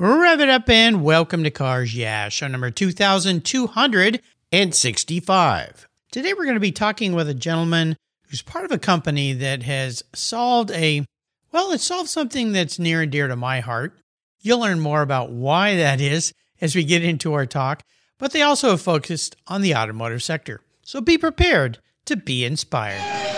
Rev it up and welcome to Cars Yeah, show number 2265. Today we're going to be talking with a gentleman who's part of a company that has solved a, well, it solved something that's near and dear to my heart. You'll learn more about why that is as we get into our talk, but they also have focused on the automotive sector. So be prepared to be inspired.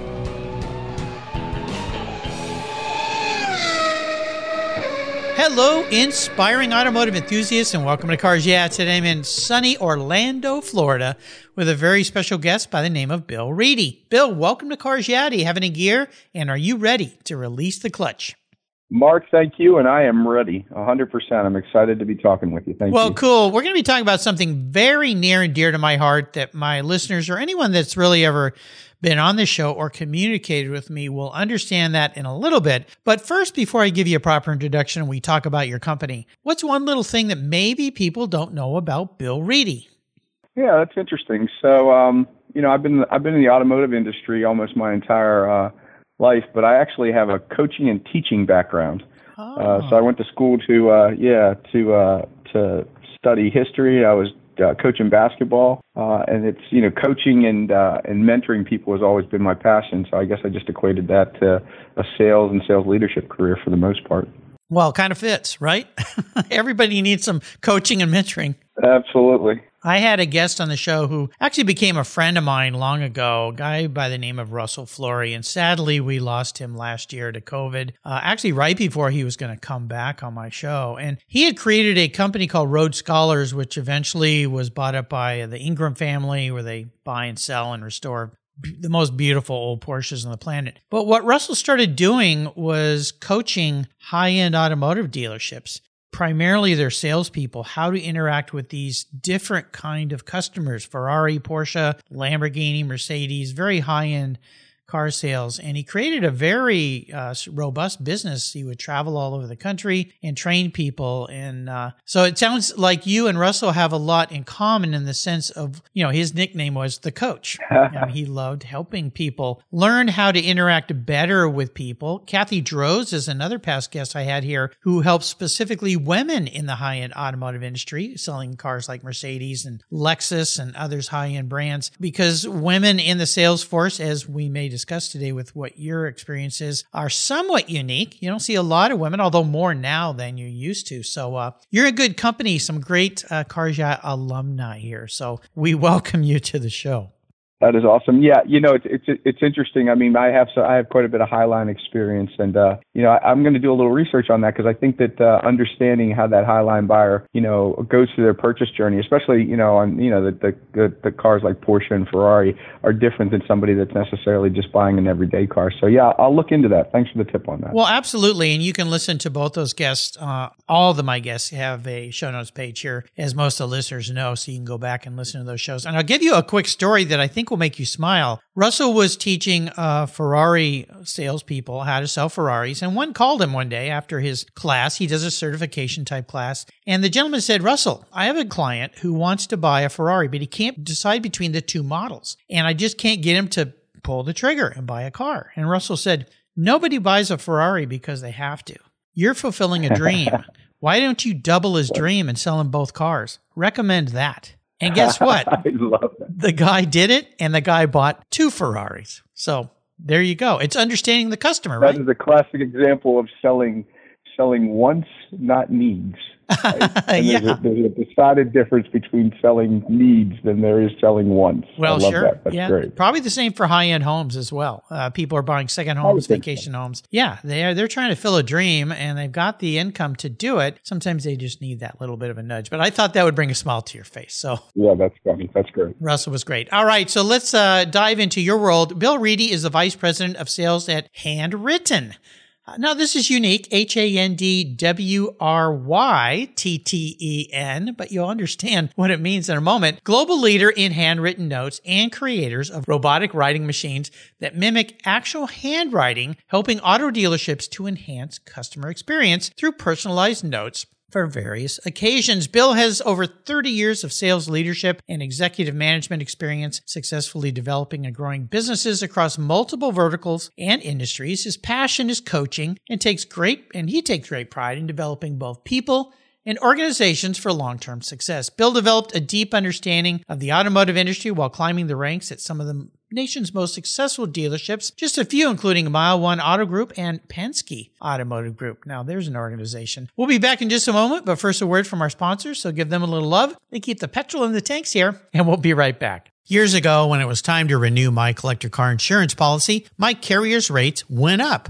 Hello, inspiring automotive enthusiasts, and welcome to Cars Yeah. Today I'm in sunny Orlando, Florida, with a very special guest by the name of Bill Reedy. Bill, welcome to Cars Yeah. Do you have any gear, and are you ready to release the clutch? Mark, thank you, and I am ready, 100%. I'm excited to be talking with you. Thank well, you. Well, cool. We're going to be talking about something very near and dear to my heart that my listeners or anyone that's really ever been on the show or communicated with me will understand that in a little bit. But first, before I give you a proper introduction and we talk about your company, what's one little thing that maybe people don't know about Bill Reedy? Yeah, that's interesting. So, um, you know, I've been I've been in the automotive industry almost my entire uh, life, but I actually have a coaching and teaching background. Oh. Uh, so I went to school to uh, yeah to uh, to study history. I was uh, coaching basketball, uh, and it's you know coaching and uh, and mentoring people has always been my passion. So I guess I just equated that to a sales and sales leadership career for the most part. Well, kind of fits, right? Everybody needs some coaching and mentoring. Absolutely. I had a guest on the show who actually became a friend of mine long ago, a guy by the name of Russell Flory. And sadly, we lost him last year to COVID, uh, actually, right before he was going to come back on my show. And he had created a company called Road Scholars, which eventually was bought up by the Ingram family, where they buy and sell and restore the most beautiful old Porsches on the planet. But what Russell started doing was coaching high end automotive dealerships primarily their salespeople how to interact with these different kind of customers. Ferrari porsche lamborghini mercedes very high end car sales. And he created a very uh, robust business. He would travel all over the country and train people. And uh, so it sounds like you and russell have a lot in common in the sense of you know his nickname was the coach. He loved helping people learn how to interact better with people. Kathy droz is another past guest i had here who helps specifically women in the high-end automotive industry selling cars like mercedes and lexus and others high-end brands because women in the sales force as we may discuss today with what your experiences are somewhat unique. You don't see a lot of women, although more now than you used to. So uh, you're in good company, some great uh, Yeah alumni here. So we welcome you to the show. That is awesome. Yeah, you know, it's it's it's interesting. I mean, I have so I have quite a bit of Highline experience, and uh, you know, I, am going to do a little research on that because I think that uh, understanding how that Highline buyer, you know, goes through their purchase journey, especially you know, on you know the the the, cars like Porsche and Ferrari are different than somebody that's necessarily just buying an everyday car. So yeah, I'll look into that. Thanks for the tip on that. Well, absolutely, and you can listen to both those guests. Uh, all of my guests have a show notes page here, as most of the listeners know, so you can go back and listen to those shows. And I'll give you a quick story that I think will make you smile. Russell was teaching uh, Ferrari salespeople how to sell Ferraris, and one called him one day after his class. He does a certification type class, and the gentleman said, Russell, I have a client who wants to buy a Ferrari, but he can't decide between the two models, and I just can't get him to pull the trigger and buy a car. And Russell said, Nobody buys a Ferrari because they have to. You're fulfilling a dream. Why don't you double his dream and sell him both cars? Recommend that. And guess what? I love that. The guy did it, and the guy bought two Ferraris. So there you go. It's understanding the customer, right? That is a classic example of selling selling wants, not needs. Right? yeah. There's a, there's, a, decided difference between selling needs than there is selling wants. Well, sure. That. That's yeah. great. Probably the same for high end homes as well. Uh, people are buying second homes, vacation so. homes. Yeah, they are. They're trying to fill a dream, and they've got the income to do it. Sometimes they just need that little bit of a nudge. But I thought that would bring a smile to your face. So yeah, that's funny. That's great. Russell was great. All right, so let's uh, dive into your world. Bill Reedy is the vice president of sales at Handwrytten. Uh, now, this is unique H A N D W R Y T T E N, but you'll understand what it means in a moment. Global leader in handwritten notes and creators of robotic writing machines that mimic actual handwriting, helping auto dealerships to enhance customer experience through personalized notes for various occasions. Bill has over 30 years of sales leadership and executive management experience, successfully developing and growing businesses across multiple verticals and industries. His passion is coaching and takes great, and he takes great pride in developing both people and organizations for long term success. Bill developed a deep understanding of the automotive industry while climbing the ranks at some of the nation's most successful dealerships, just a few including Mile One Auto Group and Penske Automotive Group. Now, there's an organization. We'll be back in just a moment, but first, a word from our sponsors, so give them a little love. They keep the petrol in the tanks here, and we'll be right back. Years ago, when it was time to renew my collector car insurance policy, my carrier's rates went up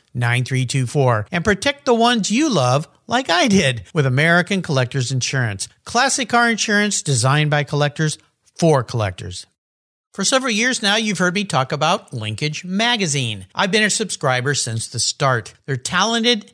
9324 and protect the ones you love like I did with American Collectors Insurance. Classic car insurance designed by collectors for collectors. For several years now, you've heard me talk about Linkage Magazine. I've been a subscriber since the start. They're talented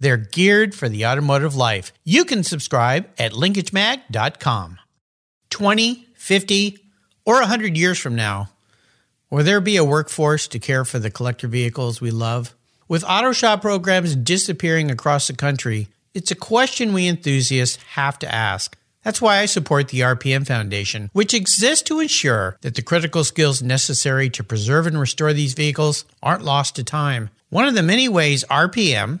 They're geared for the automotive life. You can subscribe at linkagemag.com. 20, 50, or 100 years from now, will there be a workforce to care for the collector vehicles we love? With auto shop programs disappearing across the country, it's a question we enthusiasts have to ask. That's why I support the RPM Foundation, which exists to ensure that the critical skills necessary to preserve and restore these vehicles aren't lost to time. One of the many ways RPM,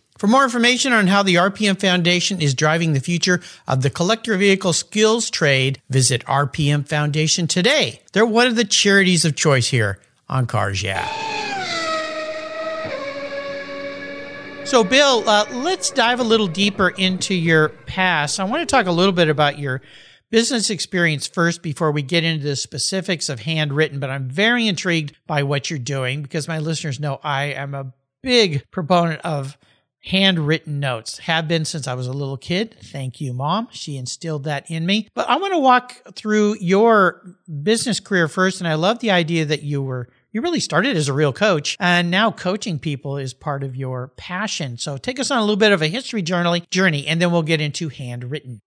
For more information on how the RPM Foundation is driving the future of the collector vehicle skills trade, visit RPM Foundation today. They're one of the charities of choice here on Cars Yeah. So, Bill, uh, let's dive a little deeper into your past. I want to talk a little bit about your business experience first before we get into the specifics of Handwrytten, but I'm very intrigued by what you're doing because my listeners know I am a big proponent of handwritten notes. Have been since I was a little kid. Thank you, mom. She instilled that in me. But I want to walk through your business career first. And I love the idea that you were you really started as a real coach and now coaching people is part of your passion. So take us on a little bit of a history journey, and then we'll get into Handwrytten.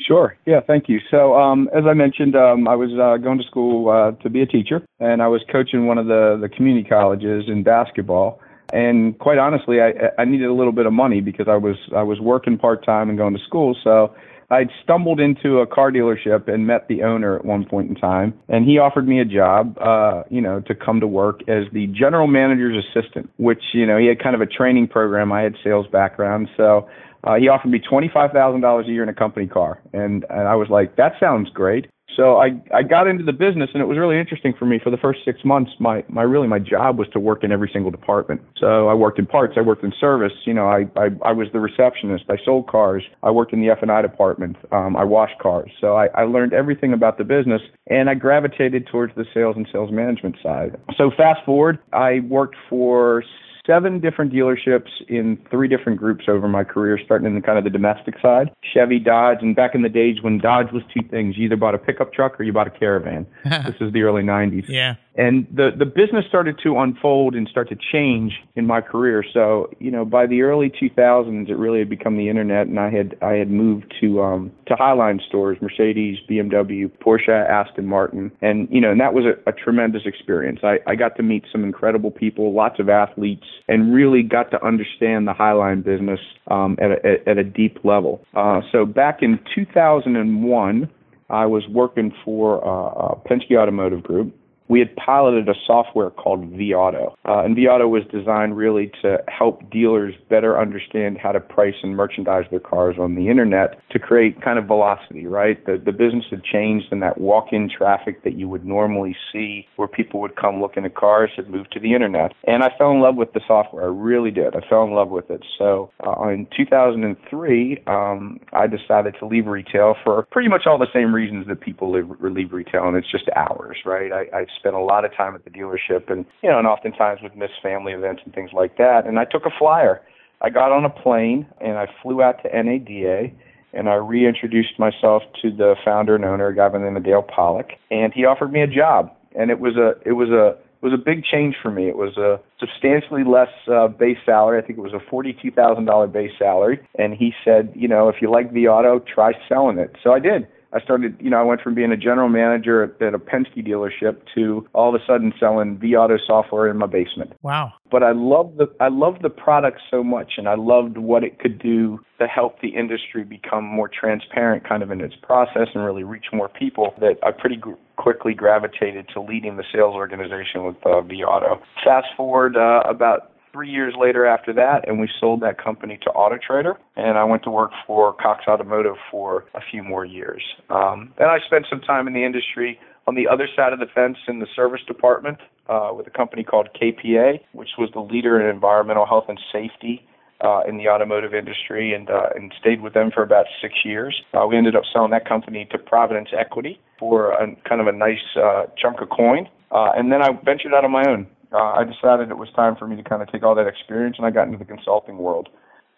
Sure. Yeah. Thank you. So, um, as I mentioned, um, I was uh, going to school uh, to be a teacher, and I was coaching one of the the community colleges in basketball. And quite honestly, I, I needed a little bit of money because I was I was working part time and going to school. So I'd stumbled into a car dealership and met the owner at one point in time, and he offered me a job, uh, you know, to come to work as the general manager's assistant. Which you know he had kind of a training program. I had sales background, so uh, he offered me twenty five thousand dollars a year in a company car, and and I was like, that sounds great. So I, I got into the business and it was really interesting for me. For the first six months, my, my really my job was to work in every single department. So I worked in parts, I worked in service. You know, I, I, I was the receptionist. I sold cars. I worked in the F and I department. Um, I washed cars. So I, I learned everything about the business and I gravitated towards the sales and sales management side. So fast forward, I worked for seven different dealerships in three different groups over my career, starting in the kind of the domestic side, Chevy, Dodge, and back in the days when Dodge was two things: you either bought a pickup truck or you bought a caravan. this is the early '90s. Yeah. And the the business started to unfold and start to change in my career. So you know, by the early 2000s, it really had become the internet, and I had I had moved to um to Highline stores, Mercedes, BMW, Porsche, Aston Martin, and you know, and that was a, a tremendous experience. I I got to meet some incredible people, lots of athletes, and really got to understand the Highline business um, at a at a deep level. Uh, so back in 2001. I was working for uh, uh, Penske Automotive Group, we had piloted a software called vAuto. Uh, and vAuto was designed really to help dealers better understand how to price and merchandise their cars on the internet to create kind of velocity, right? The, the business had changed and that walk-in traffic that you would normally see where people would come looking at cars had moved to the internet. And I fell in love with the software. I really did. I fell in love with it. So uh, in 2003, um, I decided to leave retail for pretty much all the same reasons that people leave, leave retail, and it's just hours, right? I, I spent a lot of time at the dealership and, you know, and oftentimes would miss family events and things like that. And I took a flyer. I got on a plane and I flew out to NADA and I reintroduced myself to the founder and owner, a guy by the name of Dale Pollak, and he offered me a job. And it was a it was a it was a big change for me. It was a substantially less uh, base salary. I think it was a forty-two thousand dollar base salary. And he said, you know, if you like the auto, try selling it. So I did. I started, you know, I went from being a general manager at, at a Penske dealership to all of a sudden selling vAuto software in my basement. Wow. But I loved the I loved the product so much and I loved what it could do to help the industry become more transparent kind of in its process and really reach more people that I pretty gr- quickly gravitated to leading the sales organization with uh, vAuto. Fast forward uh, about three years later after that, and we sold that company to AutoTrader, and I went to work for Cox Automotive for a few more years. Um, then I spent some time in the industry on the other side of the fence in the service department uh, with a company called KPA, which was the leader in environmental health and safety. Uh, in the automotive industry and uh, and stayed with them for about six years. Uh, we ended up selling that company to Providence Equity for a, kind of a nice uh, chunk of coin, uh, and then I ventured out on my own uh, I decided it was time for me to kind of take all that experience and I got into the consulting world.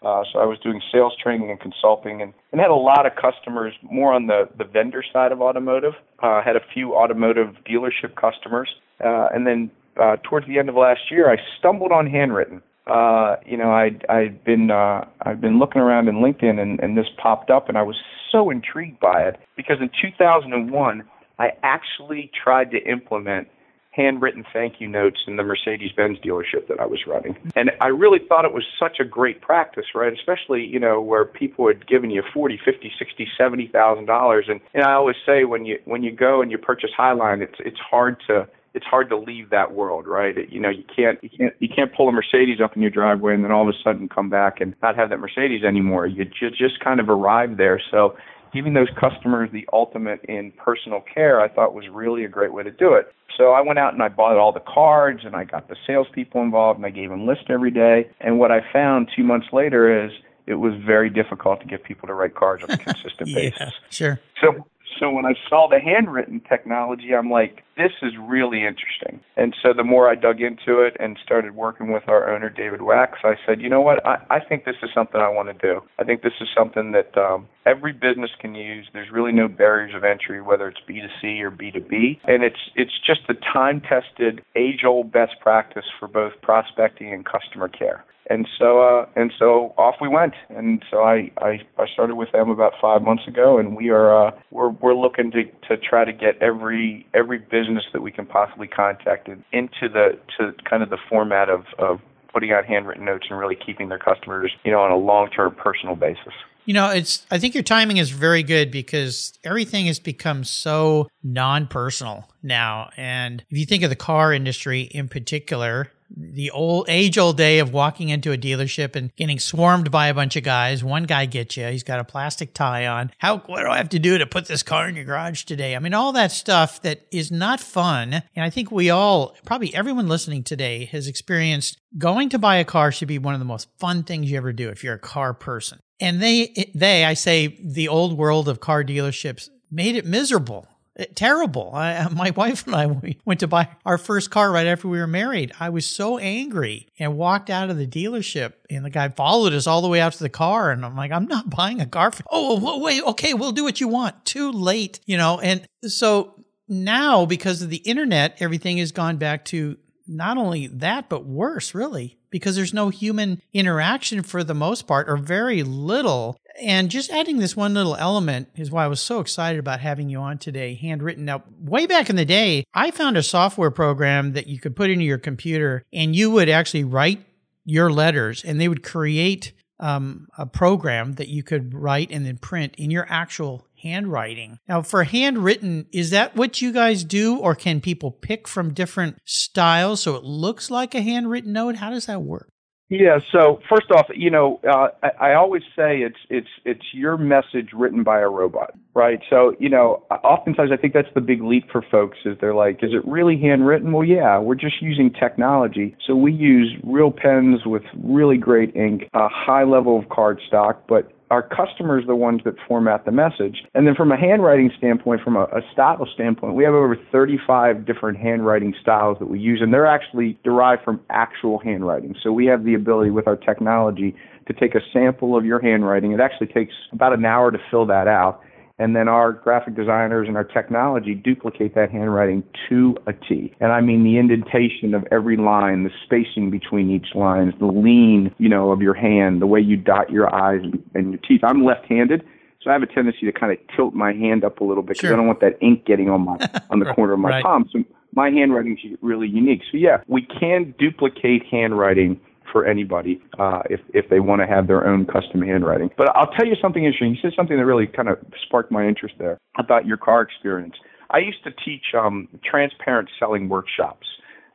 Uh, so I was doing sales training and consulting and, and had a lot of customers more on the, the vendor side of automotive. Uh, had a few automotive dealership customers. Uh, and then uh, towards the end of last year, I stumbled on Handwrytten. Uh, you know, I'd, I'd been uh, I'd been looking around in LinkedIn and, and this popped up and I was so intrigued by it because in 2001 I actually tried to implement handwritten thank you notes in the Mercedes Benz dealership that I was running. And I really thought it was such a great practice, right? Especially, you know, where people had given you forty, fifty, sixty, seventy thousand dollars. And and I always say when you when you go and you purchase Highline, it's it's hard to it's hard to leave that world, right? It, you know, you can't you can't you can't pull a Mercedes up in your driveway and then all of a sudden come back and not have that Mercedes anymore. You just just kind of arrive there. So giving those customers the ultimate in personal care, I thought was really a great way to do it. So I went out and I bought all the cards and I got the salespeople involved and I gave them lists every day. And what I found two months later is it was very difficult to get people to write cards on a consistent yeah, basis. Sure. So so when I saw the Handwrytten technology, I'm like, this is really interesting. And so the more I dug into it and started working with our owner, David Wachs, I said, you know what? I, I think this is something I want to do. I think this is something that um, every business can use. There's really no barriers of entry, whether it's B2C or B2B. And it's, it's just the time tested, age old best practice for both prospecting and customer care and so uh, and so off we went. And so I, I I started with them about five months ago, and we are uh, we're we're looking to to try to get every every business that we can possibly contact into the to kind of the format of of putting out handwritten notes and really keeping their customers you know on a long term personal basis. You know, it's I think your timing is very good because everything has become so non-personal now. And if you think of the car industry in particular, the old age old day of walking into a dealership and getting swarmed by a bunch of guys. One guy gets you. He's got a plastic tie on. How, what do I have to do to put this car in your garage today? I mean, all that stuff that is not fun. And I think we all, probably everyone listening today has experienced going to buy a car should be one of the most fun things you ever do if you're a car person. And they, they, I say the old world of car dealerships made it miserable Uh, terrible. I, uh, my wife and I we went to buy our first car right after we were married. I was so angry and walked out of the dealership, and the guy followed us all the way out to the car. And I'm like, I'm not buying a car. For, oh, oh wait, okay, we'll do what you want. Too late, you know. And so now, because of the internet, everything has gone back to not only that, but worse, really, because there's no human interaction for the most part, or very little. And just adding this one little element is why I was so excited about having you on today, Handwrytten. Now, way back in the day, I found a software program that you could put into your computer and you would actually write your letters and they would create um, a program that you could write and then print in your actual handwriting. Now, for Handwrytten, is that what you guys do, or can people pick from different styles so it looks like a handwritten note? How does that work? Yeah. So first off, you know, uh, I, I always say it's it's it's your message written by a robot, right? So you know, oftentimes I think that's the big leap for folks is they're like, is it really handwritten? Well, yeah, we're just using technology. So we use real pens with really great ink, a high level of card stock, but our customers the ones that format the message. And then from a handwriting standpoint, from a, a, style standpoint, we have over 35 different handwriting styles that we use, and they're actually derived from actual handwriting. So we have the ability with our technology to take a sample of your handwriting. It actually takes about an hour to fill that out and then our graphic designers and our technology duplicate that handwriting to a T. And I mean the indentation of every line, the spacing between each line, the lean, you know, of your hand, the way you dot your I's and your teeth. I'm left-handed, so I have a tendency to kind of tilt my hand up a little bit because sure. I don't want that ink getting on my on the corner of my right. palm. So my handwriting is really unique. So yeah, we can duplicate handwriting for anybody uh, if if they want to have their own custom handwriting. But I'll tell you something interesting. You said something that really kind of sparked my interest there about your car experience. I used to teach um, transparent selling workshops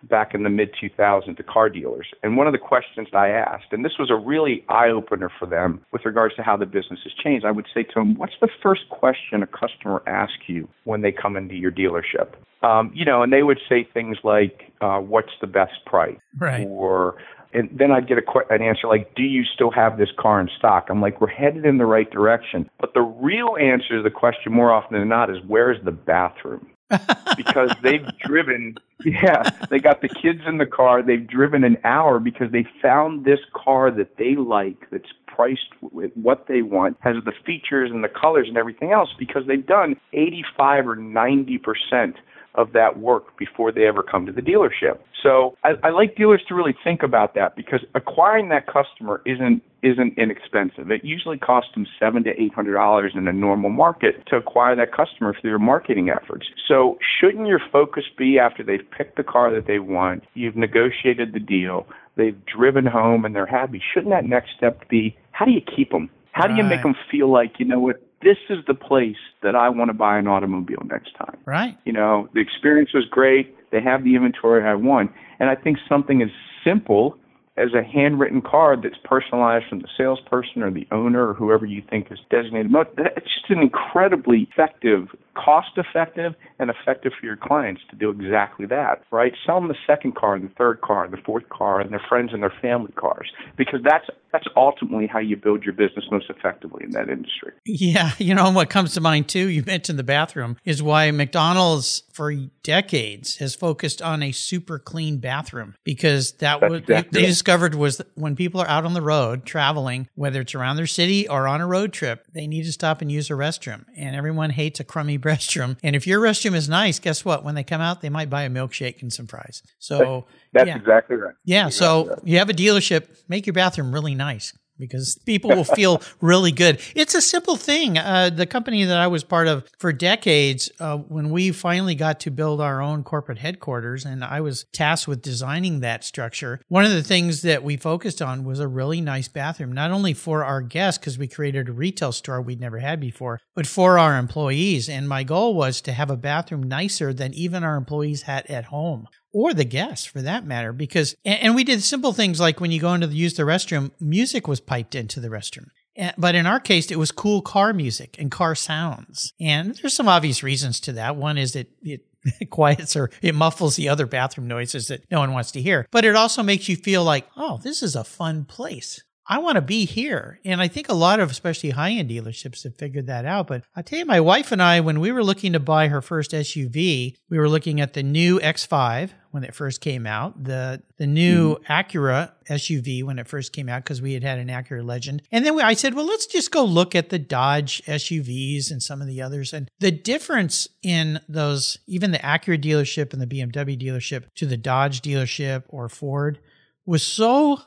back in the mid 2000s to car dealers. And one of the questions I asked, and this was a really eye opener for them with regards to how the business has changed, I would say to them, What's the first question a customer asks you when they come into your dealership? Um, you know, and they would say things like, uh, What's the best price? Right. Or and then I'd get a, an answer like, "Do you still have this car in stock?" I'm like, "We're headed in the right direction." But the real answer to the question, more often than not, is where's the bathroom? because they've driven, yeah, they got the kids in the car. They've driven an hour because they found this car that they like, that's priced with what they want, has the features and the colors and everything else. Because they've done 85 or 90 percent of that work before they ever come to the dealership. So I, I like dealers to really think about that because acquiring that customer isn't isn't inexpensive. It usually costs them seven to eight hundred dollars in a normal market to acquire that customer through your marketing efforts. So shouldn't your focus be after they've picked the car that they want, you've negotiated the deal, they've driven home and they're happy? Shouldn't that next step be how do you keep them? How do you make them feel like you know what this is the place that I want to buy an automobile next time. Right. You know, the experience was great. They have the inventory I want. And I think something as simple as a handwritten card that's personalized from the salesperson or the owner or whoever you think is designated. It's just an incredibly effective, cost effective, and effective for your clients to do exactly that, right? Sell them the second car, and the third car, and the fourth car, and their friends and their family cars, because that's that's ultimately how you build your business most effectively in that industry. Yeah, you know what comes to mind too. You mentioned the bathroom is why McDonald's for decades has focused on a super clean bathroom because that was exactly. they, they discovered was when people are out on the road traveling, whether it's around their city or on a road trip, they need to stop and use a restroom. And everyone hates a crummy restroom. And if your restroom is nice, guess what? When they come out, they might buy a milkshake and some fries. So that's yeah. exactly right. Yeah. Exactly so right. you have a dealership, make your bathroom really nice because people will feel really good. It's a simple thing. Uh, the company that I was part of for decades, uh, when we finally got to build our own corporate headquarters, and I was tasked with designing that structure, one of the things that we focused on was a really nice bathroom, not only for our guests, because we created a retail store we'd never had before, but for our employees. And my goal was to have a bathroom nicer than even our employees had at home or the guests for that matter because and, we did simple things like when you go into the use the restroom music was piped into the restroom eh, but in our case, it was cool car music and car sounds. And there's some obvious reasons to that. One is that it quiets or it muffles the other bathroom noises that no one wants to hear. But it also makes you feel like, oh, this is a fun place. I want to be here. And I think a lot of, especially high end dealerships, have figured that out. But I tell you, my wife and I, when we were looking to buy her first SUV, we were looking at the new X5 when it first came out, the the new mm. Acura SUV when it first came out because we had had an Acura Legend, and then we, I said, well, let's just go look at the Dodge SUVs and some of the others, and the difference in those, even the Acura dealership and the BMW dealership to the Dodge dealership or Ford, was so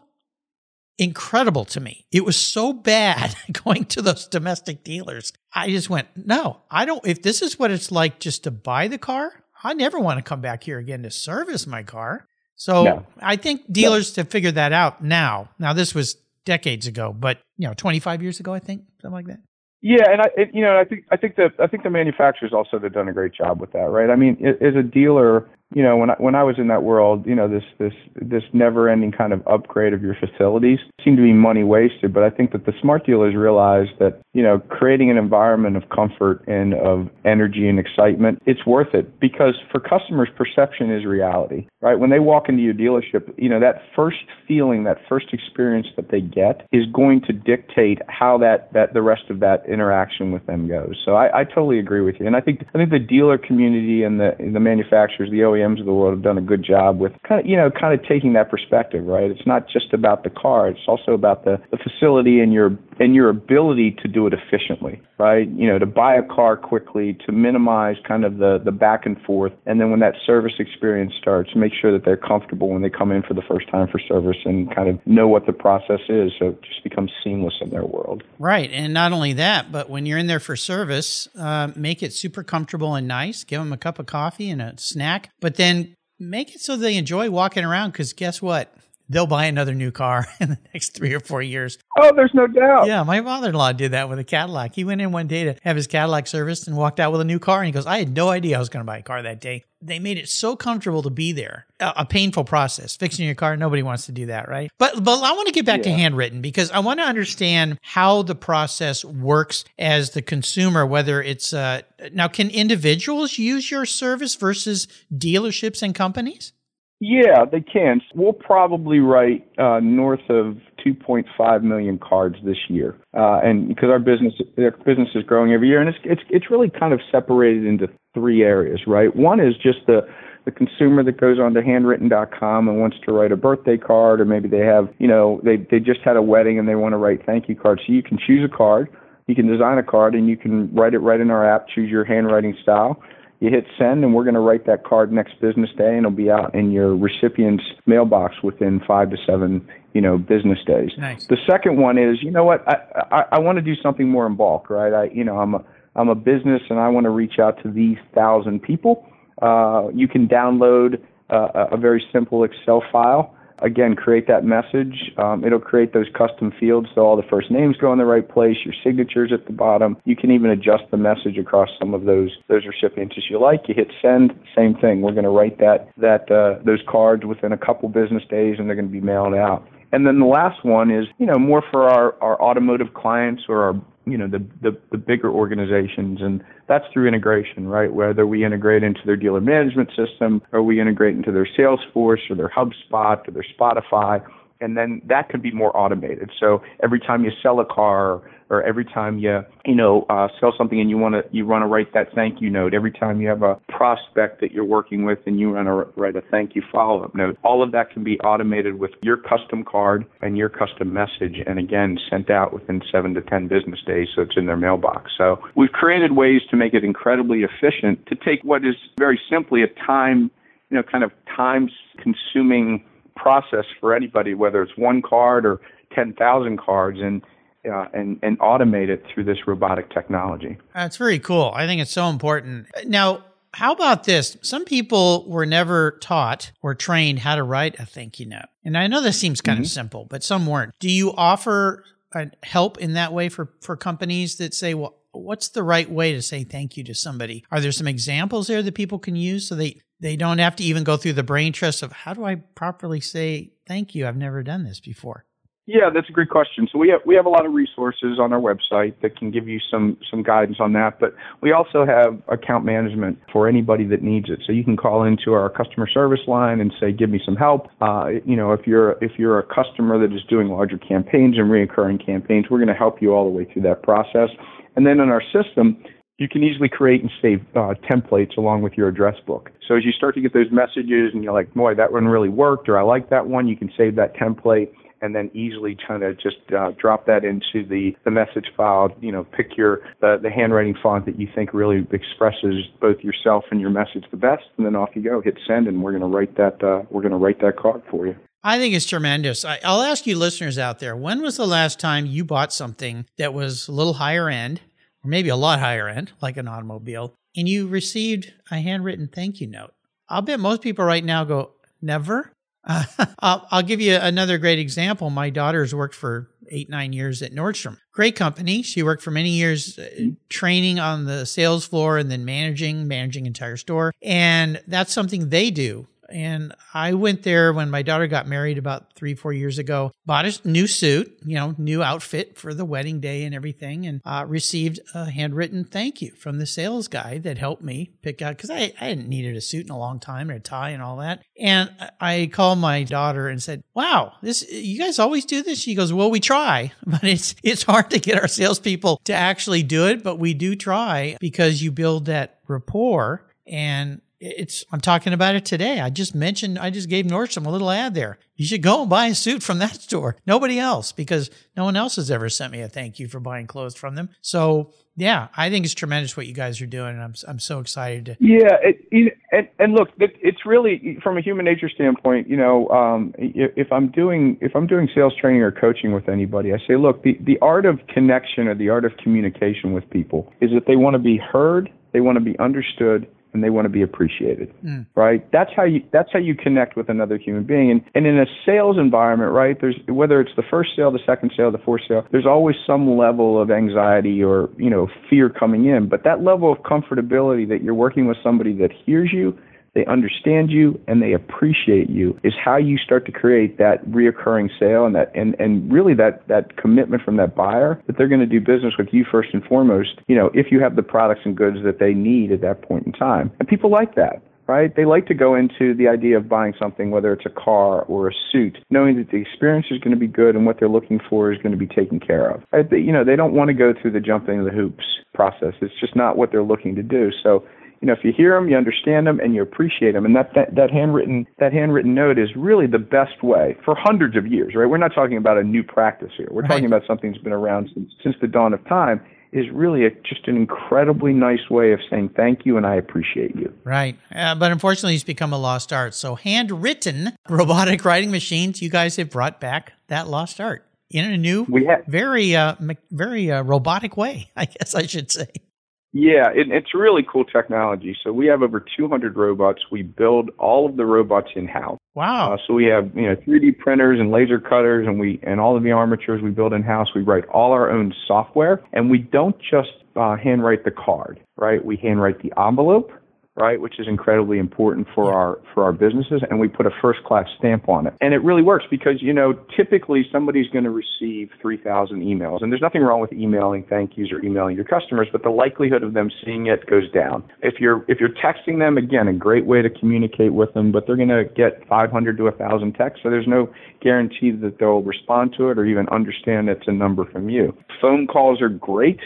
incredible to me. It was so bad going to those domestic dealers. I just went, no, I don't. If this is what it's like just to buy the car, I never want to come back here again to service my car. So no. I think dealers no. have figured that out now. Now this was decades ago, but you know, 25 years ago, I think something like that. Yeah, and I, it, you know, I think I think the I think the manufacturers also have done a great job with that, right? I mean, as a dealer, you know, when I, when I was in that world, you know, this this this never-ending kind of upgrade of your facilities seemed to be money wasted. But I think that the smart dealers realized that, you know, creating an environment of comfort and of energy and excitement, it's worth it because for customers, perception is reality, right? When they walk into your dealership, you know, that first feeling, that first experience that they get is going to dictate how that that the rest of that interaction with them goes. So I, I totally agree with you, and I think I think the dealer community and the the manufacturers, the OEM Of the world have done a good job with kind of, you know, kind of taking that perspective, right? It's not just about the car; it's also about the, the facility and your and your ability to do it efficiently, right? You know, to buy a car quickly, to minimize kind of the the back and forth, and then when that service experience starts, make sure that they're comfortable when they come in for the first time for service and kind of know what the process is, so it just becomes seamless in their world. Right, and not only that, but when you're in there for service, uh, make it super comfortable and nice. Give them a cup of coffee and a snack, but then make it so they enjoy walking around. Because guess what? they'll buy another new car in the next three or four years. Oh, there's no doubt. Yeah, my father-in-law did that with a Cadillac. He went in one day to have his Cadillac serviced and walked out with a new car. And he goes, "I had no idea I was going to buy a car that day." They made it so comfortable to be there. A, a painful process fixing your car. Nobody wants to do that, right? But but I want to get back yeah. to Handwrytten because I want to understand how the process works as the consumer. Whether it's uh, now, can individuals use your service versus dealerships and companies? Yeah, they can. We'll probably write uh, north of 2.5 million cards this year, uh, and because our business our business is growing every year, and it's it's it's really kind of separated into three areas, right? One is just the the consumer that goes onto handwrytten.com and wants to write a birthday card, or maybe they have, you know, they they just had a wedding and they want to write thank you cards. So you can choose a card, you can design a card, and you can write it right in our app. Choose your handwriting style you hit send, and we're going to write that card next business day, and it'll be out in your recipient's mailbox within five to seven, you know, business days. Nice. The second one is, you know what, I I, I want to do something more in bulk, right? I, you know, I'm a I'm a business, and I want to reach out to these thousand people. Uh, you can download uh, a very simple Excel file again, create that message. Um, it'll create those custom fields so all the first names go in the right place, your signatures at the bottom. You can even adjust the message across some of those those recipients as you like. You hit send, same thing. We're going to write that that uh, those cards within a couple business days, and they're going to be mailed out. And then the last one is, you know, more for our, our automotive clients or our you know the, the the bigger organizations. And that's through integration right? Whether we integrate into their dealer management system or we integrate into their salesforce or their hubspot or their shopify and then that could be more automated. So every time you sell a car or every time you you know uh, sell something and you want to you want to write that thank you note every time you have a prospect that you're working with and you want to write a thank you follow up note all of that can be automated with your custom card and your custom message and again sent out within 7 to 10 business days so it's in their mailbox. So we've created ways to make it incredibly efficient to take what is very simply a time you know kind of time consuming process for anybody whether it's one card or 10,000 cards and uh, and and automate it through this robotic technology. That's very cool. I think it's so important. Now, how about this? Some people were never taught or trained how to write a thank you note, and I know this seems kind mm-hmm. of simple, but some weren't. Do you offer help in that way for for companies that say, well? What's the right way to say thank you to somebody? Are there some examples there that people can use so they they don't have to even go through the brain trust of how do I properly say thank you? I've never done this before. Yeah, that's a great question. So we have we have a lot of resources on our website that can give you some some guidance on that, but we also have account management for anybody that needs it. So you can call into our customer service line and say, "Give me some help." Uh, you know, if you're if you're a customer that is doing larger campaigns and reoccurring campaigns, we're going to help you all the way through that process. And then in our system, you can easily create and save uh, templates along with your address book. So as you start to get those messages and you're like, boy, that one really worked, or I like that one, you can save that template and then easily kind of just uh, drop that into the, the message file. You know, pick your the, the handwriting font that you think really expresses both yourself and your message the best, and then off you go. Hit send, and we're going to write that uh, we're going to write that card for you. I think it's tremendous. I, I'll ask you, listeners out there, when was the last time you bought something that was a little higher end, or maybe a lot higher end, like an automobile, and you received a handwritten thank you note? I'll bet most people right now go, never. Uh, I'll, I'll, give you another great example. My daughter's worked for eight, nine years at Nordstrom. Great company. She worked for many years uh, training on the sales floor and then managing, managing entire store. And that's something they do and I went there when my daughter got married about three, four years ago, bought a new suit, you know, new outfit for the wedding day and everything, and uh, received a handwritten thank you from the sales guy that helped me pick out, because I, I hadn't needed a suit in a long time and a tie and all that. And I called my daughter and said, wow, this, you guys always do this? She goes, well, we try, but it's, it's hard to get our salespeople to actually do it, but we do try because you build that rapport and it's I'm talking about it today. I just mentioned I just gave Nordstrom a little ad there. You should go and buy a suit from that store. Nobody else because no one else has ever sent me a thank you for buying clothes from them. So yeah, I think it's tremendous what you guys are doing, and I'm I'm so excited to. Yeah, it, and and look, it's really from a human nature standpoint. You know, um, if I'm doing if I'm doing sales training or coaching with anybody, I say, look, the the art of connection or the art of communication with people is that they want to be heard, they want to be understood, and they want to be appreciated mm. right? That's how you that's how you connect with another human being. And and in a sales environment right there's whether it's the first sale the second sale the fourth sale there's always some level of anxiety or you know fear coming in. But that level of comfortability that you're working with somebody that hears you they understand you and they appreciate you is how you start to create that reoccurring sale and that and, and really that that commitment from that buyer that they're going to do business with you first and foremost you know if you have the products and goods that they need at that point in time and people like that right? They like to go into the idea of buying something, whether it's a car or a suit, knowing that the experience is going to be good and what they're looking for is going to be taken care of. You know, they don't want to go through the jumping the hoops process. It's just not what they're looking to do. So you know, if you hear them, you understand them, and you appreciate them, and that, that, that handwritten that handwritten note is really the best way for hundreds of years, right? We're not talking about a new practice here. We're right. talking about something that's been around since since the dawn of time. Is really a, just an incredibly nice way of saying thank you and I appreciate you. Right, uh, but unfortunately, it's become a lost art. So, Handwrytten robotic writing machines, you guys have brought back that lost art in a new, we have, very, uh, very uh, robotic way, I guess I should say. Yeah, it, it's really cool technology. So we have over 200 robots. We build all of the robots in house. Wow. Uh, so we have you know 3D printers and laser cutters, and we and all of the armatures we build in house. We write all our own software, and we don't just uh, handwrite the card, right? We handwrite the envelope right, which is incredibly important for our for our businesses, and we put a first class stamp on it. And it really works because you know typically somebody's going to receive 3,000 emails, and there's nothing wrong with emailing thank yous or emailing your customers, but the likelihood of them seeing it goes down. If you're if you're texting them, again, a great way to communicate with them, but they're going to get 500 to 1,000 texts, so there's no guarantee that they'll respond to it or even understand it's a number from you. Phone calls are great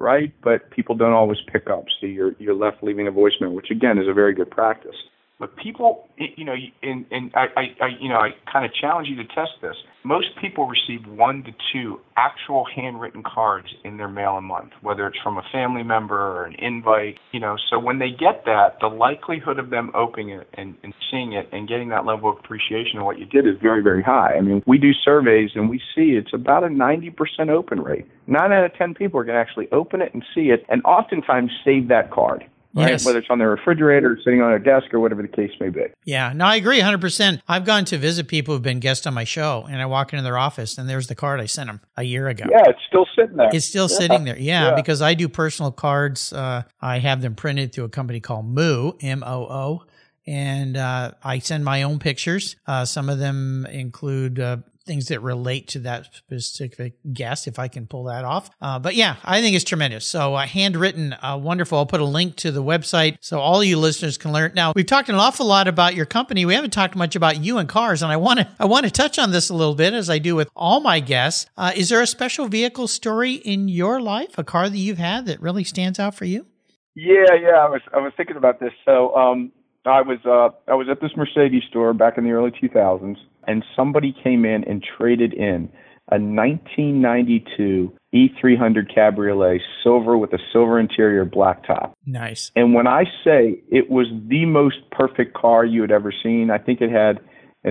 right? But people don't always pick up, so you're you're left leaving a voicemail, which again is a very good practice. But people, you know, and and I, I, I you know, I kind of challenge you to test this. Most people receive one to two actual handwritten cards in their mail a month, whether it's from a family member or an invite. You know, so when they get that, the likelihood of them opening it and, and seeing it and getting that level of appreciation of what you did is very, very high. I mean, we do surveys and we see it's about a 90% open rate. Nine out of 10 people are going to actually open it and see it and oftentimes save that card right? Yes. Whether it's on their refrigerator, sitting on their desk, or whatever the case may be. Yeah, no, I agree 100%. I've gone to visit people who've been guests on my show, and I walk into their office, and there's the card I sent them a year ago. Yeah, it's still sitting there. It's still yeah. sitting there. Yeah, yeah, because I do personal cards. Uh, I have them printed through a company called Moo, M O O and uh, I send my own pictures. Uh, some of them include uh, things that relate to that specific guest, if I can pull that off. Uh, but yeah, I think it's tremendous. So uh, Handwrytten, uh, wonderful. I'll put a link to the website so all you listeners can learn. Now we've talked an awful lot about your company. We haven't talked much about you and cars, and I want to I want to touch on this a little bit as I do with all my guests. Uh, is there a special vehicle story in your life, a car that you've had that really stands out for you? Yeah, yeah. I was I was thinking about this. So um, I was uh, I was at this Mercedes store back in the early 2000s and somebody came in and traded in a 1992 E300 Cabriolet, silver with a silver interior, black top. Nice. And when I say it was the most perfect car you had ever seen, I think it had,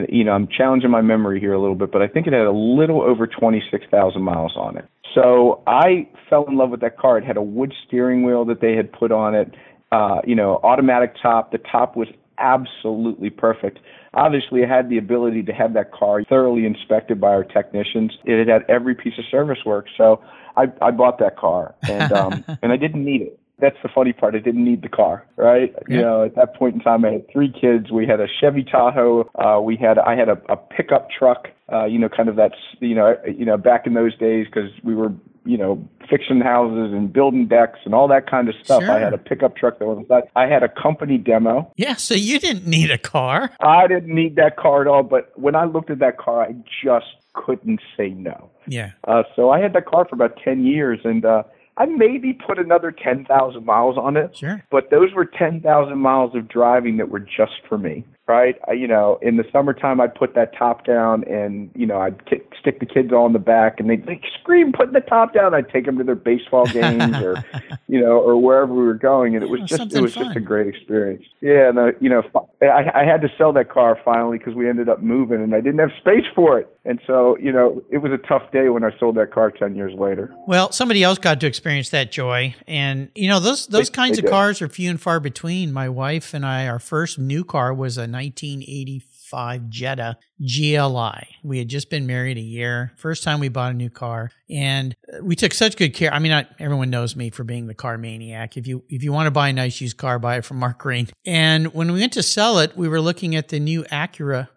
you know, I'm challenging my memory here a little bit, but I think it had a little over 26,000 miles on it. So I fell in love with that car. It had a wood steering wheel that they had put on it, uh, you know, automatic top. The top was absolutely perfect. Obviously, I had the ability to have that car thoroughly inspected by our technicians. It had every piece of service work, so I, I bought that car, and um, and I didn't need it. That's the funny part. I didn't need the car, right? Yeah. You know, at that point in time, I had three kids. We had a Chevy Tahoe. Uh, we had I had a, a pickup truck. Uh, you know, kind of that's you know you know back in those days because we were you know, fixing houses and building decks and all that kind of stuff. Sure. I had a pickup truck that was that. I had a company demo. Yeah, so you didn't need a car. I didn't need that car at all. But when I looked at that car, I just couldn't say no. Yeah. Uh, so I had that car for about ten years, and uh, I maybe put another ten thousand miles on it. Sure. But those were ten thousand miles of driving that were just for me right? I, you know, in the summertime, I'd put that top down, and you know, I'd kick, stick the kids all in the back, and they'd like scream, putting the top down. I'd take them to their baseball games, or you know, or wherever we were going, and it was oh, just it was fun. just a great experience. Yeah, and uh, you know, I, I had to sell that car finally because we ended up moving, and I didn't have space for it, and so you know, it was a tough day when I sold that car ten years later. Well, somebody else got to experience that joy, and you know, those those they, kinds they of did. cars are few and far between. My wife and I, our first new car was a 1985 Jetta GLI. We had just been married a year. First time we bought a new car, and uh, we took such good care. I mean, not everyone knows me for being the car maniac. If you if you want to buy a nice used car, buy it from Mark Greene. And when we went to sell it, we were looking at the new Acura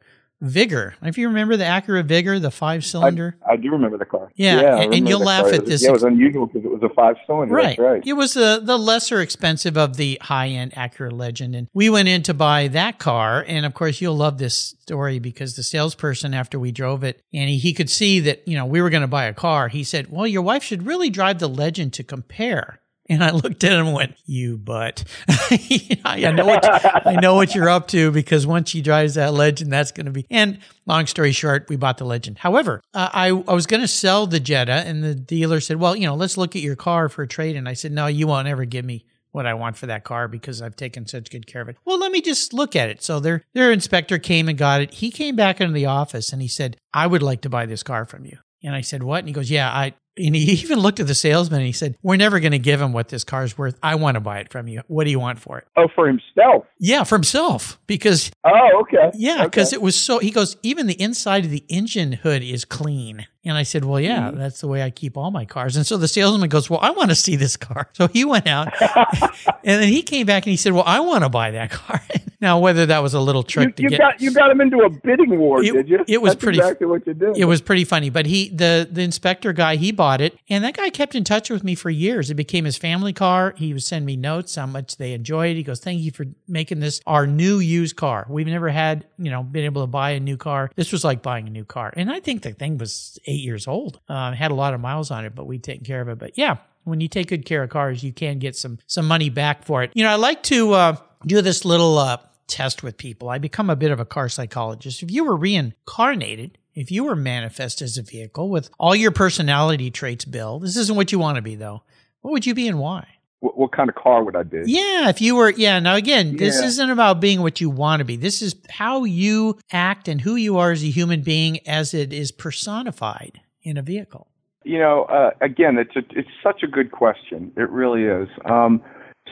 Vigor. If you remember the Acura Vigor, the five cylinder. I, I, do remember the car. Yeah, yeah and, and you'll laugh car. at this. Yeah, it was unusual because it was a five cylinder. Right. right. It was the, the lesser expensive of the high end Acura Legend. And we went in to buy that car. And of course, you'll love this story because the salesperson, after we drove it, and he, he could see that, you know, we were going to buy a car, he said, Well, your wife should really drive the Legend to compare. And I looked at him and went, "You butt! I know what I know what you're up to because once she drives that Legend, that's going to be." And long story short, we bought the Legend. However, uh, I I was going to sell the Jetta, and the dealer said, "Well, you know, let's look at your car for a trade." And I said, "No, you won't ever give me." What I want for that car because I've taken such good care of it. Well, let me just look at it. So their their inspector came and got it. He came back into the office and he said, "I would like to buy this car from you." And I said, What? And he goes, Yeah, I, and he even looked at the salesman and he said, We're never going to give him what this car's worth. I want to buy it from you. What do you want for it? Oh, for himself? Yeah, for himself. Because. Oh, okay. Yeah, because okay. it was so. He goes, Even the inside of the engine hood is clean. And I said, Well, yeah, mm-hmm. that's the way I keep all my cars. And so the salesman goes, Well, I want to see this car. So he went out and then he came back and he said, Well, I want to buy that car. now, whether that was a little trick you, you to get. Got, you got him into a bidding war, it, did you? It was that's pretty. exactly what you did. It was pretty funny. But he, the, the inspector guy, he bought it. And that guy kept in touch with me for years. It became his family car. He would send me notes how much they enjoyed. He goes, Thank you for making this our new used car. We've never had, you know, been able to buy a new car. This was like buying a new car. And I think the thing was eight years old. Uh, had a lot of miles on it, but we'd taken care of it. But yeah, when you take good care of cars, you can get some some money back for it. You know, I like to uh, do this little uh, test with people. I become a bit of a car psychologist. If you were reincarnated, if you were manifest as a vehicle with all your personality traits, Bill, this isn't what you want to be though. What would you be and why? What, what kind of car would I be? Yeah, if you were, yeah. Now again, this yeah. isn't about being what you want to be. This is how you act and who you are as a human being as it is personified in a vehicle. You know, uh, again, it's a, it's such a good question. It really is. Um,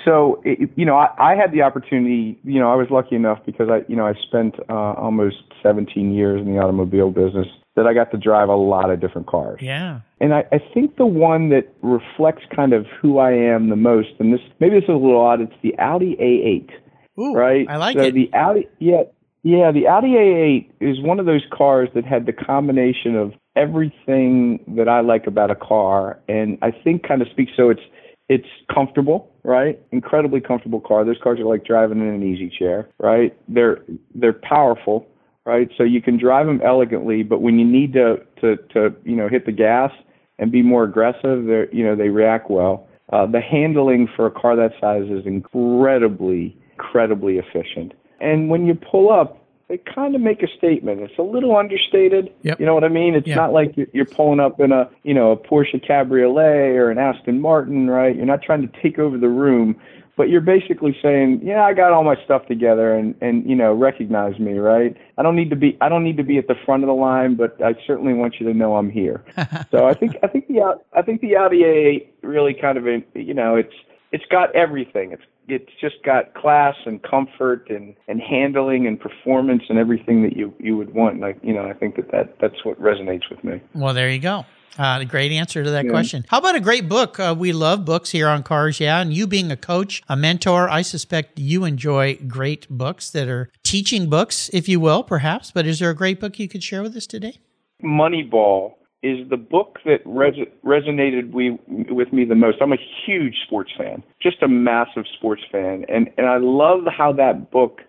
so, it, you know, I, I had the opportunity. You know, I was lucky enough because I, you know, I spent uh, almost 17 years in the automobile business that I got to drive a lot of different cars. Yeah. And I, I think the one that reflects kind of who I am the most, and this maybe this is a little odd, it's the Audi A8. Ooh, right? I like so it. The Audi, yeah, yeah, the Audi A8 is one of those cars that had the combination of everything that I like about a car, and I think kind of speaks. So it's it's comfortable, right? Incredibly comfortable car. Those cars are like driving in an easy chair, right? They're they're powerful, right? So you can drive them elegantly, but when you need to to to you know hit the gas and be more aggressive, they you know they react well. Uh, the handling for a car that size is incredibly incredibly efficient. And when you pull up, they kind of make a statement. It's a little understated. Yep. You know what I mean? It's Yep. not like you're- you're pulling up in a, you know, a Porsche Cabriolet or an Aston Martin, right? You're not trying to take over the room, but you're basically saying, "Yeah, I got all my stuff together and and you know, recognize me, right? I don't need to be I don't need to be at the front of the line, but I certainly want you to know I'm here." so I think I think the I think the Audi A8 really kind of you know, it's it's got everything. It's it's just got class and comfort and, and handling and performance and everything that you, you would want. Like you know, I think that, that that's what resonates with me. Well, there you go. Uh, a great answer to that Yeah. question. How about a great book? Uh, we love books here on Cars, yeah. And you being a coach, a mentor, I suspect you enjoy great books that are teaching books, if you will, perhaps. But is there a great book you could share with us today? Moneyball is the book that res- resonated we, with me the most. I'm a huge sports fan, just a massive sports fan, and and I love how that book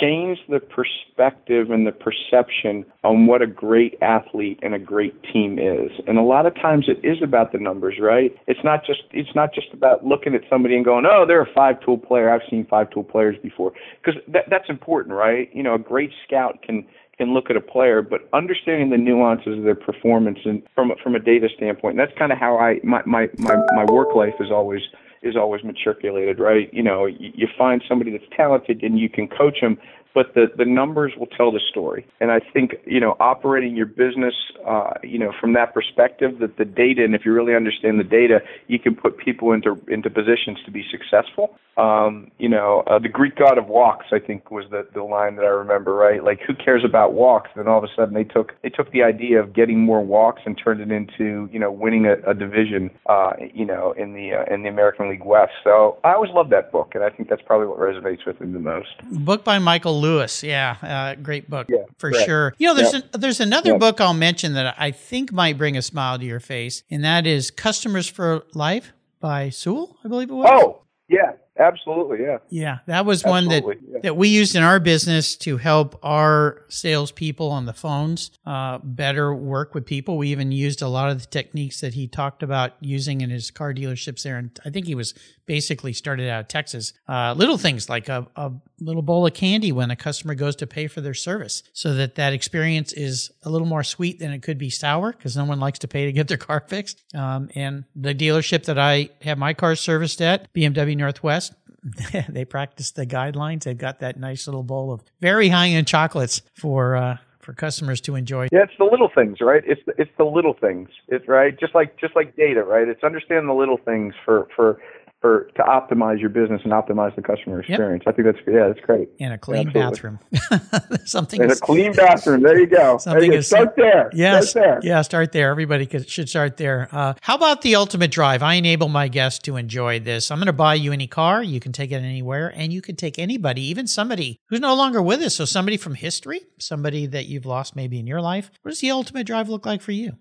changed the perspective and the perception on what a great athlete and a great team is. And a lot of times it is about the numbers, right? It's not just it's not just about looking at somebody and going, "Oh, they're a five-tool player. I've seen five-tool players before." Because that, that's important, right? You know, a great scout can can look at a player, but understanding the nuances of their performance and from from a data standpoint. And that's kind of how I my my my, my work life is always is always matriculated, right? You know, you, you find somebody that's talented and you can coach them, but the the numbers will tell the story. And I think you know, operating your business, uh, you know, from that perspective, that the data, and if you really understand the data, you can put people into into positions to be successful. Um, you know, uh, the Greek god of walks, I think, was the the line that I remember, right? Like, who cares about walks? Then all of a sudden, they took they took the idea of getting more walks and turned it into you know winning a, a division, uh, you know, in the uh, in the American League West. So I always loved that book, and I think that's probably what resonates with me the most. Book by Michael Lewis. Yeah, uh, great book Yeah, for correct. sure. You know, there's Yeah. an, there's another Yeah. book I'll mention that I think might bring a smile to your face, and that is Customers for Life by Sewell, I believe it was. Oh, yeah, absolutely, yeah. Yeah, that was one that, yeah. that we used in our business to help our salespeople on the phones uh, better work with people. We even used a lot of the techniques that he talked about using in his car dealerships there. And I think he was basically started out of Texas. Uh, little things like a, a little bowl of candy when a customer goes to pay for their service so that that experience is a little more sweet than it could be sour because no one likes to pay to get their car fixed. Um, and the dealership that I have my car serviced at, BMW Northwest, they practice the guidelines. They've got that nice little bowl of very high end chocolates for uh, for customers to enjoy. Yeah, it's the little things, right? It's the, it's the little things. It's right, just like just like data, right? It's understanding the little things for for for to optimize your business and optimize the customer experience. I think that's yeah, that's great. And a clean Absolutely. bathroom. Something And a clean bathroom. There you go. There Something go. is- Start there. Yes. Start there. Yeah, start there. Everybody could, should start there. Uh, how about the ultimate drive? I enable my guests to enjoy this. I'm going to buy you any car. You can take it anywhere, and you can take anybody, even somebody who's no longer with us. So, somebody from history, somebody that you've lost maybe in your life. What does the ultimate drive look like for you?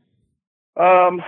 Um,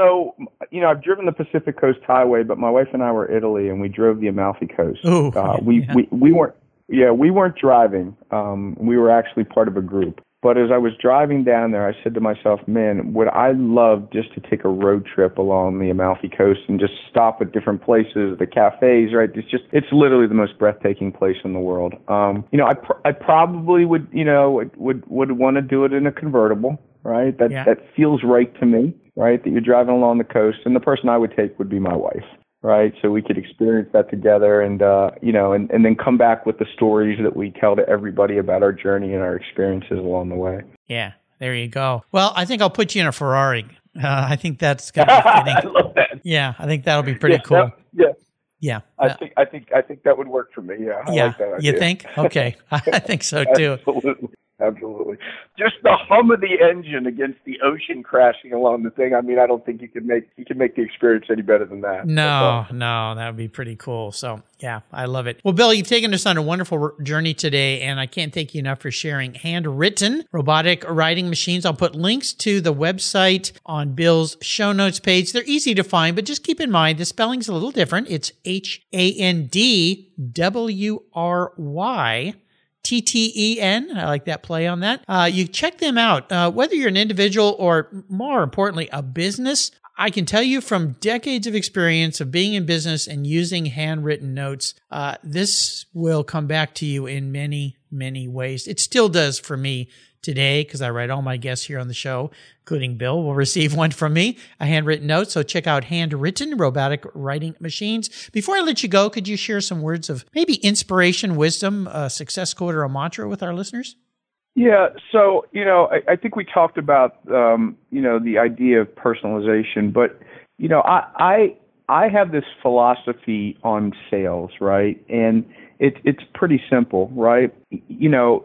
so you know, I've driven the Pacific Coast Highway, but my wife and I were Italy, and we drove the Amalfi Coast. Ooh, uh, we, yeah. we we weren't yeah we weren't driving. Um, we were actually part of a group. But as I was driving down there, I said to myself, "Man, would I love just to take a road trip along the Amalfi Coast and just stop at different places, the cafes, right? It's just it's literally the most breathtaking place in the world. Um, you know, I pr- I probably would you know would would, want to do it in a convertible, right? That Yeah. that feels right to me, right? That you're driving along the coast, and the person I would take would be my wife, right? So we could experience that together, and uh, you know, and and then come back with the stories that we tell to everybody about our journey and our experiences along the way. Yeah, there you go. Well, I think I'll put you in a Ferrari. Uh, I think that's to be I love that. Yeah, I think that'll be pretty Yeah, cool. that- yeah, yeah. I Uh, think I think I think that would work for me. Yeah, I yeah. like that you think? Okay. I think so too. Absolutely. Absolutely. Just the hum of the engine against the ocean crashing along the thing. I mean, I don't think you can make you can make the experience any better than that. No, no, that would be pretty cool. So yeah, I love it. Well, Bill, you've taken us on a wonderful journey today, and I can't thank you enough for sharing Handwrytten robotic writing machines. I'll put links to the website on Bill's show notes page. They're easy to find, but just keep in mind the spelling's a little different. It's H A N D W R Y. T T E N. I like that play on that. Uh, you check them out. Uh, whether you're an individual or more importantly, a business, I can tell you from decades of experience of being in business and using handwritten notes, uh, this will come back to you in many, many ways. It still does for me today because I write all my guests here on the show, including Bill, will receive one from me, a handwritten note. So check out Handwrytten robotic writing machines. Before I let you go, could you share some words of maybe inspiration, wisdom, a success quote, or a mantra with our listeners? Yeah, so you know, I, I think we talked about um, you know the idea of personalization, but you know, I I I have this philosophy on sales, right? And it's it's pretty simple, right? You know,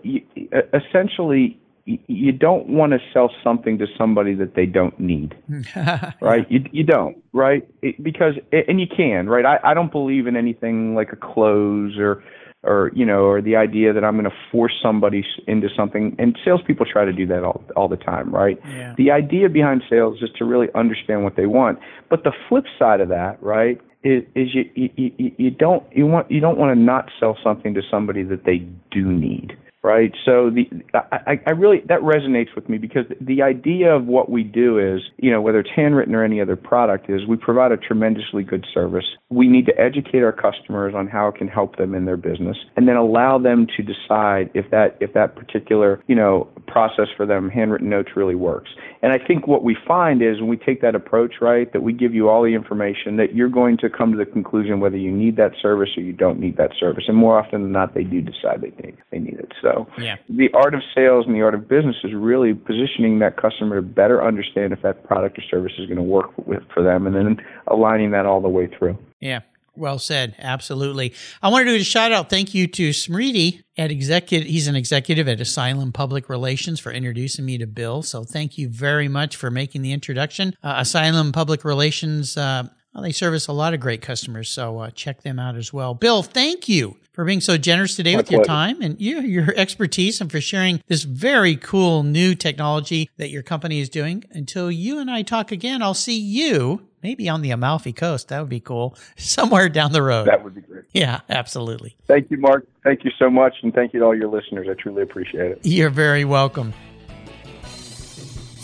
essentially you don't want to sell something to somebody that they don't need, right? You you don't, right? It, because and you can, right? I I don't believe in anything like a close or or you know or the idea that I'm going to force somebody into something. And salespeople try to do that all all the time, right? Yeah. The idea behind sales is to really understand what they want. But the flip side of that, right, is, is you, you you don't you want you don't want to not sell something to somebody that they do need right? So the I, I really that resonates with me because the idea of what we do is, you know, whether it's handwritten or any other product, is we provide a tremendously good service. We need to educate our customers on how it can help them in their business, and then allow them to decide if that if that particular you know process for them, handwritten notes, really works. And I think what we find is when we take that approach, right, that we give you all the information that you're going to come to the conclusion whether you need that service or you don't need that service. And more often than not, they do decide they need, they need it. So yeah. the art of sales and the art of business is really positioning that customer to better understand if that product or service is going to work with, for them and then aligning that all the way through. Yeah. Well said. Absolutely. I want to do a shout out. Thank you to Smriti at executive. He's an executive at Asylum Public Relations for introducing me to Bill. So thank you very much for making the introduction. Uh, Asylum Public Relations. Uh, well, they service a lot of great customers, so uh, check them out as well. Bill, thank you for being so generous today My with pleasure. your time and your, your expertise and for sharing this very cool new technology that your company is doing. Until you and I talk again, I'll see you maybe on the Amalfi Coast. That would be cool. Somewhere down the road. That would be great. Yeah, absolutely. Thank you, Mark. Thank you so much. And thank you to all your listeners. I truly appreciate it. You're very welcome.